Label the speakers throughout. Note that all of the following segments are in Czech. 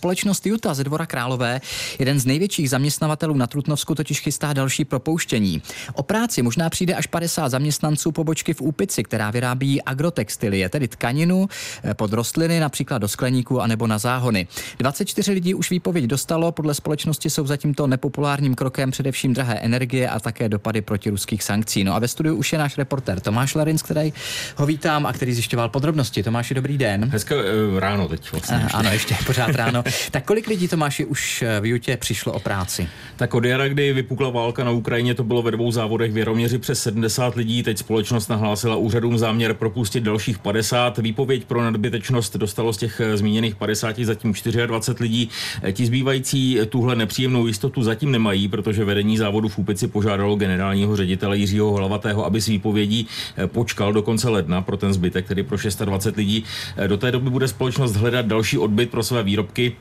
Speaker 1: Společnost Juta ze Dvora Králové, jeden z největších zaměstnavatelů na Trutnovsku, totiž chystá další propouštění. O práci možná přijde až 50 zaměstnanců pobočky v Úpici, která vyrábí agrotextilie, tedy tkaninu eh, pod rostliny, například do skleníků anebo na záhony. 24 lidí už výpověď dostalo, podle společnosti jsou za tímto nepopulárním krokem především drahé energie a také dopady protiruských sankcí. No a ve studiu už je náš reporter Tomáš Larinc, který ho vítám a který zjišťoval podrobnosti. Tomáši, dobrý den.
Speaker 2: Hezké uh, ráno teď vlastně.
Speaker 1: Ještě. Ano, ještě pořád ráno. tak kolik lidí, Tomáši, už v Jutě přišlo o práci?
Speaker 2: Tak od jara, kdy vypukla válka na Ukrajině, to bylo ve dvou závodech v Jaroměři přes 70 lidí. Teď společnost nahlásila úřadům záměr propustit dalších 50. Výpověď pro nadbytečnost dostalo z těch eh, zmíněných 50 zatím 24 lidí. Eh, ti zbývající tuhle nepříjemnou jistotu zatím nemají, protože vedení závodu v Úpici požádalo generálního ředitele Jiřího Hlavatého, aby s výpovědí počkal do konce ledna pro ten zbytek, tedy pro 620 lidí. Do té doby bude společnost hledat další odbyt pro své výrobky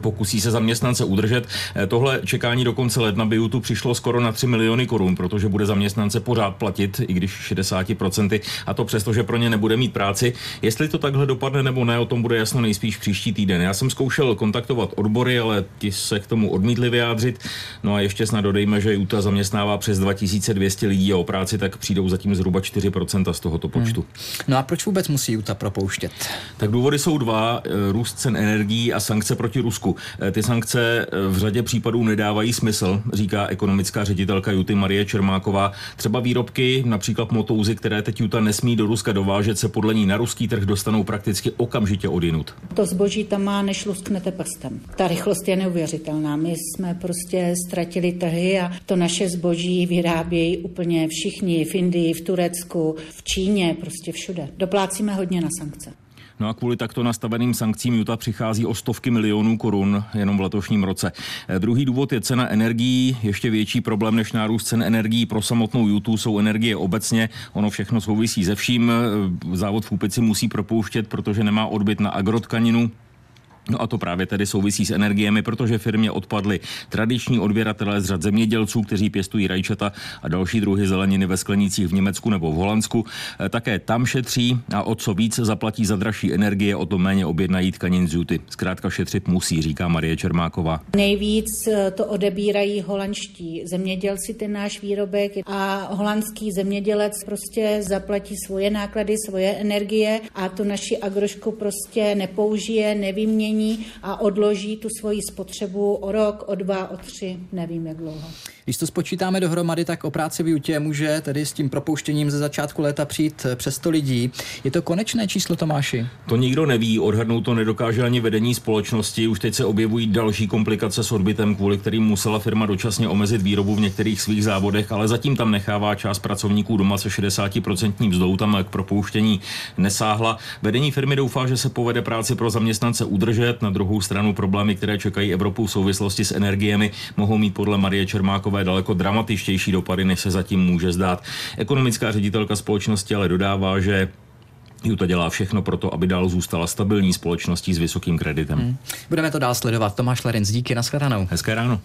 Speaker 2: pokusí se zaměstnance udržet. Eh, tohle čekání do konce ledna by YouTube přišlo skoro na 3 miliony korun, protože bude zaměstnance pořád platit, i když 60%, a to přesto, že pro ně nebude mít práci. Jestli to takhle dopadne nebo ne, o tom bude jasno nejspíš příští týden. Já jsem zkoušel kontaktovat odbory, ale ti se k tomu odmítli vyjádřit. No a ještě snad dodejme, že Utah zaměstnává přes 2200 lidí a o práci tak přijdou zatím zhruba 4% z tohoto počtu. Hmm.
Speaker 1: No a proč vůbec musí Utah propouštět?
Speaker 2: Tak důvody jsou dva. Eh, růst cen energií a sankce proti Rusku Rusku. Eh, ty sankce eh, v řadě případů nedávají smysl, říká ekonomická ředitelka Juty Marie Čermáková. Třeba výrobky, například motouzy, které teď Juta nesmí do Ruska dovážet, se podle ní na ruský trh dostanou prakticky okamžitě odinut.
Speaker 3: To zboží tam má, než lusknete prstem. Ta rychlost je neuvěřitelná. My jsme prostě ztratili trhy a to naše zboží vyrábějí úplně všichni v Indii, v Turecku, v Číně, prostě všude. Doplácíme hodně na sankce.
Speaker 2: No a kvůli takto nastaveným sankcím Juta přichází o stovky milionů korun jenom v letošním roce. Eh, druhý důvod je cena energií. Ještě větší problém než nárůst cen energií pro samotnou Jutu jsou energie obecně. Ono všechno souvisí se vším. Eh, závod v Úpici musí propouštět, protože nemá odbyt na agrotkaninu. No a to právě tedy souvisí s energiemi, protože firmě odpadly tradiční odběratelé z řad zemědělců, kteří pěstují rajčata a další druhy zeleniny ve sklenících v Německu nebo v Holandsku. E, také tam šetří a o co víc zaplatí za dražší energie, o to méně objednají tkanin z juty. Zkrátka šetřit musí, říká Marie Čermáková.
Speaker 3: Nejvíc e, to odebírají holandští zemědělci ten náš výrobek a holandský zemědělec prostě zaplatí svoje náklady, svoje energie a tu naši agrošku prostě nepoužije, nevymění změní a odloží tu svoji spotřebu o rok, o dva, o tři, nevím jak dlouho.
Speaker 1: Když to spočítáme dohromady, tak o práci v Jutě může tedy s tím propouštěním ze začátku léta přijít přes 100 lidí. Je to konečné číslo, Tomáši?
Speaker 2: To nikdo neví, odhadnout to nedokáže ani vedení společnosti. Už teď se objevují další komplikace s odbytem, kvůli kterým musela firma dočasně omezit výrobu v některých svých závodech, ale zatím tam nechává část pracovníků doma se 60% mzdou, tam k propouštění nesáhla. Vedení firmy doufá, že se povede práci pro zaměstnance udržet. Na druhou stranu problémy, které čekají Evropu v souvislosti s energiemi, mohou mít podle Marie Čermákové daleko dramatičtější dopady, než se zatím může zdát. Ekonomická ředitelka společnosti ale dodává, že Juta dělá všechno pro to, aby dál zůstala stabilní společností s vysokým kreditem. Hmm.
Speaker 1: Budeme to dál sledovat. Tomáš Lerenc, díky, nashledanou.
Speaker 2: Hezké ráno.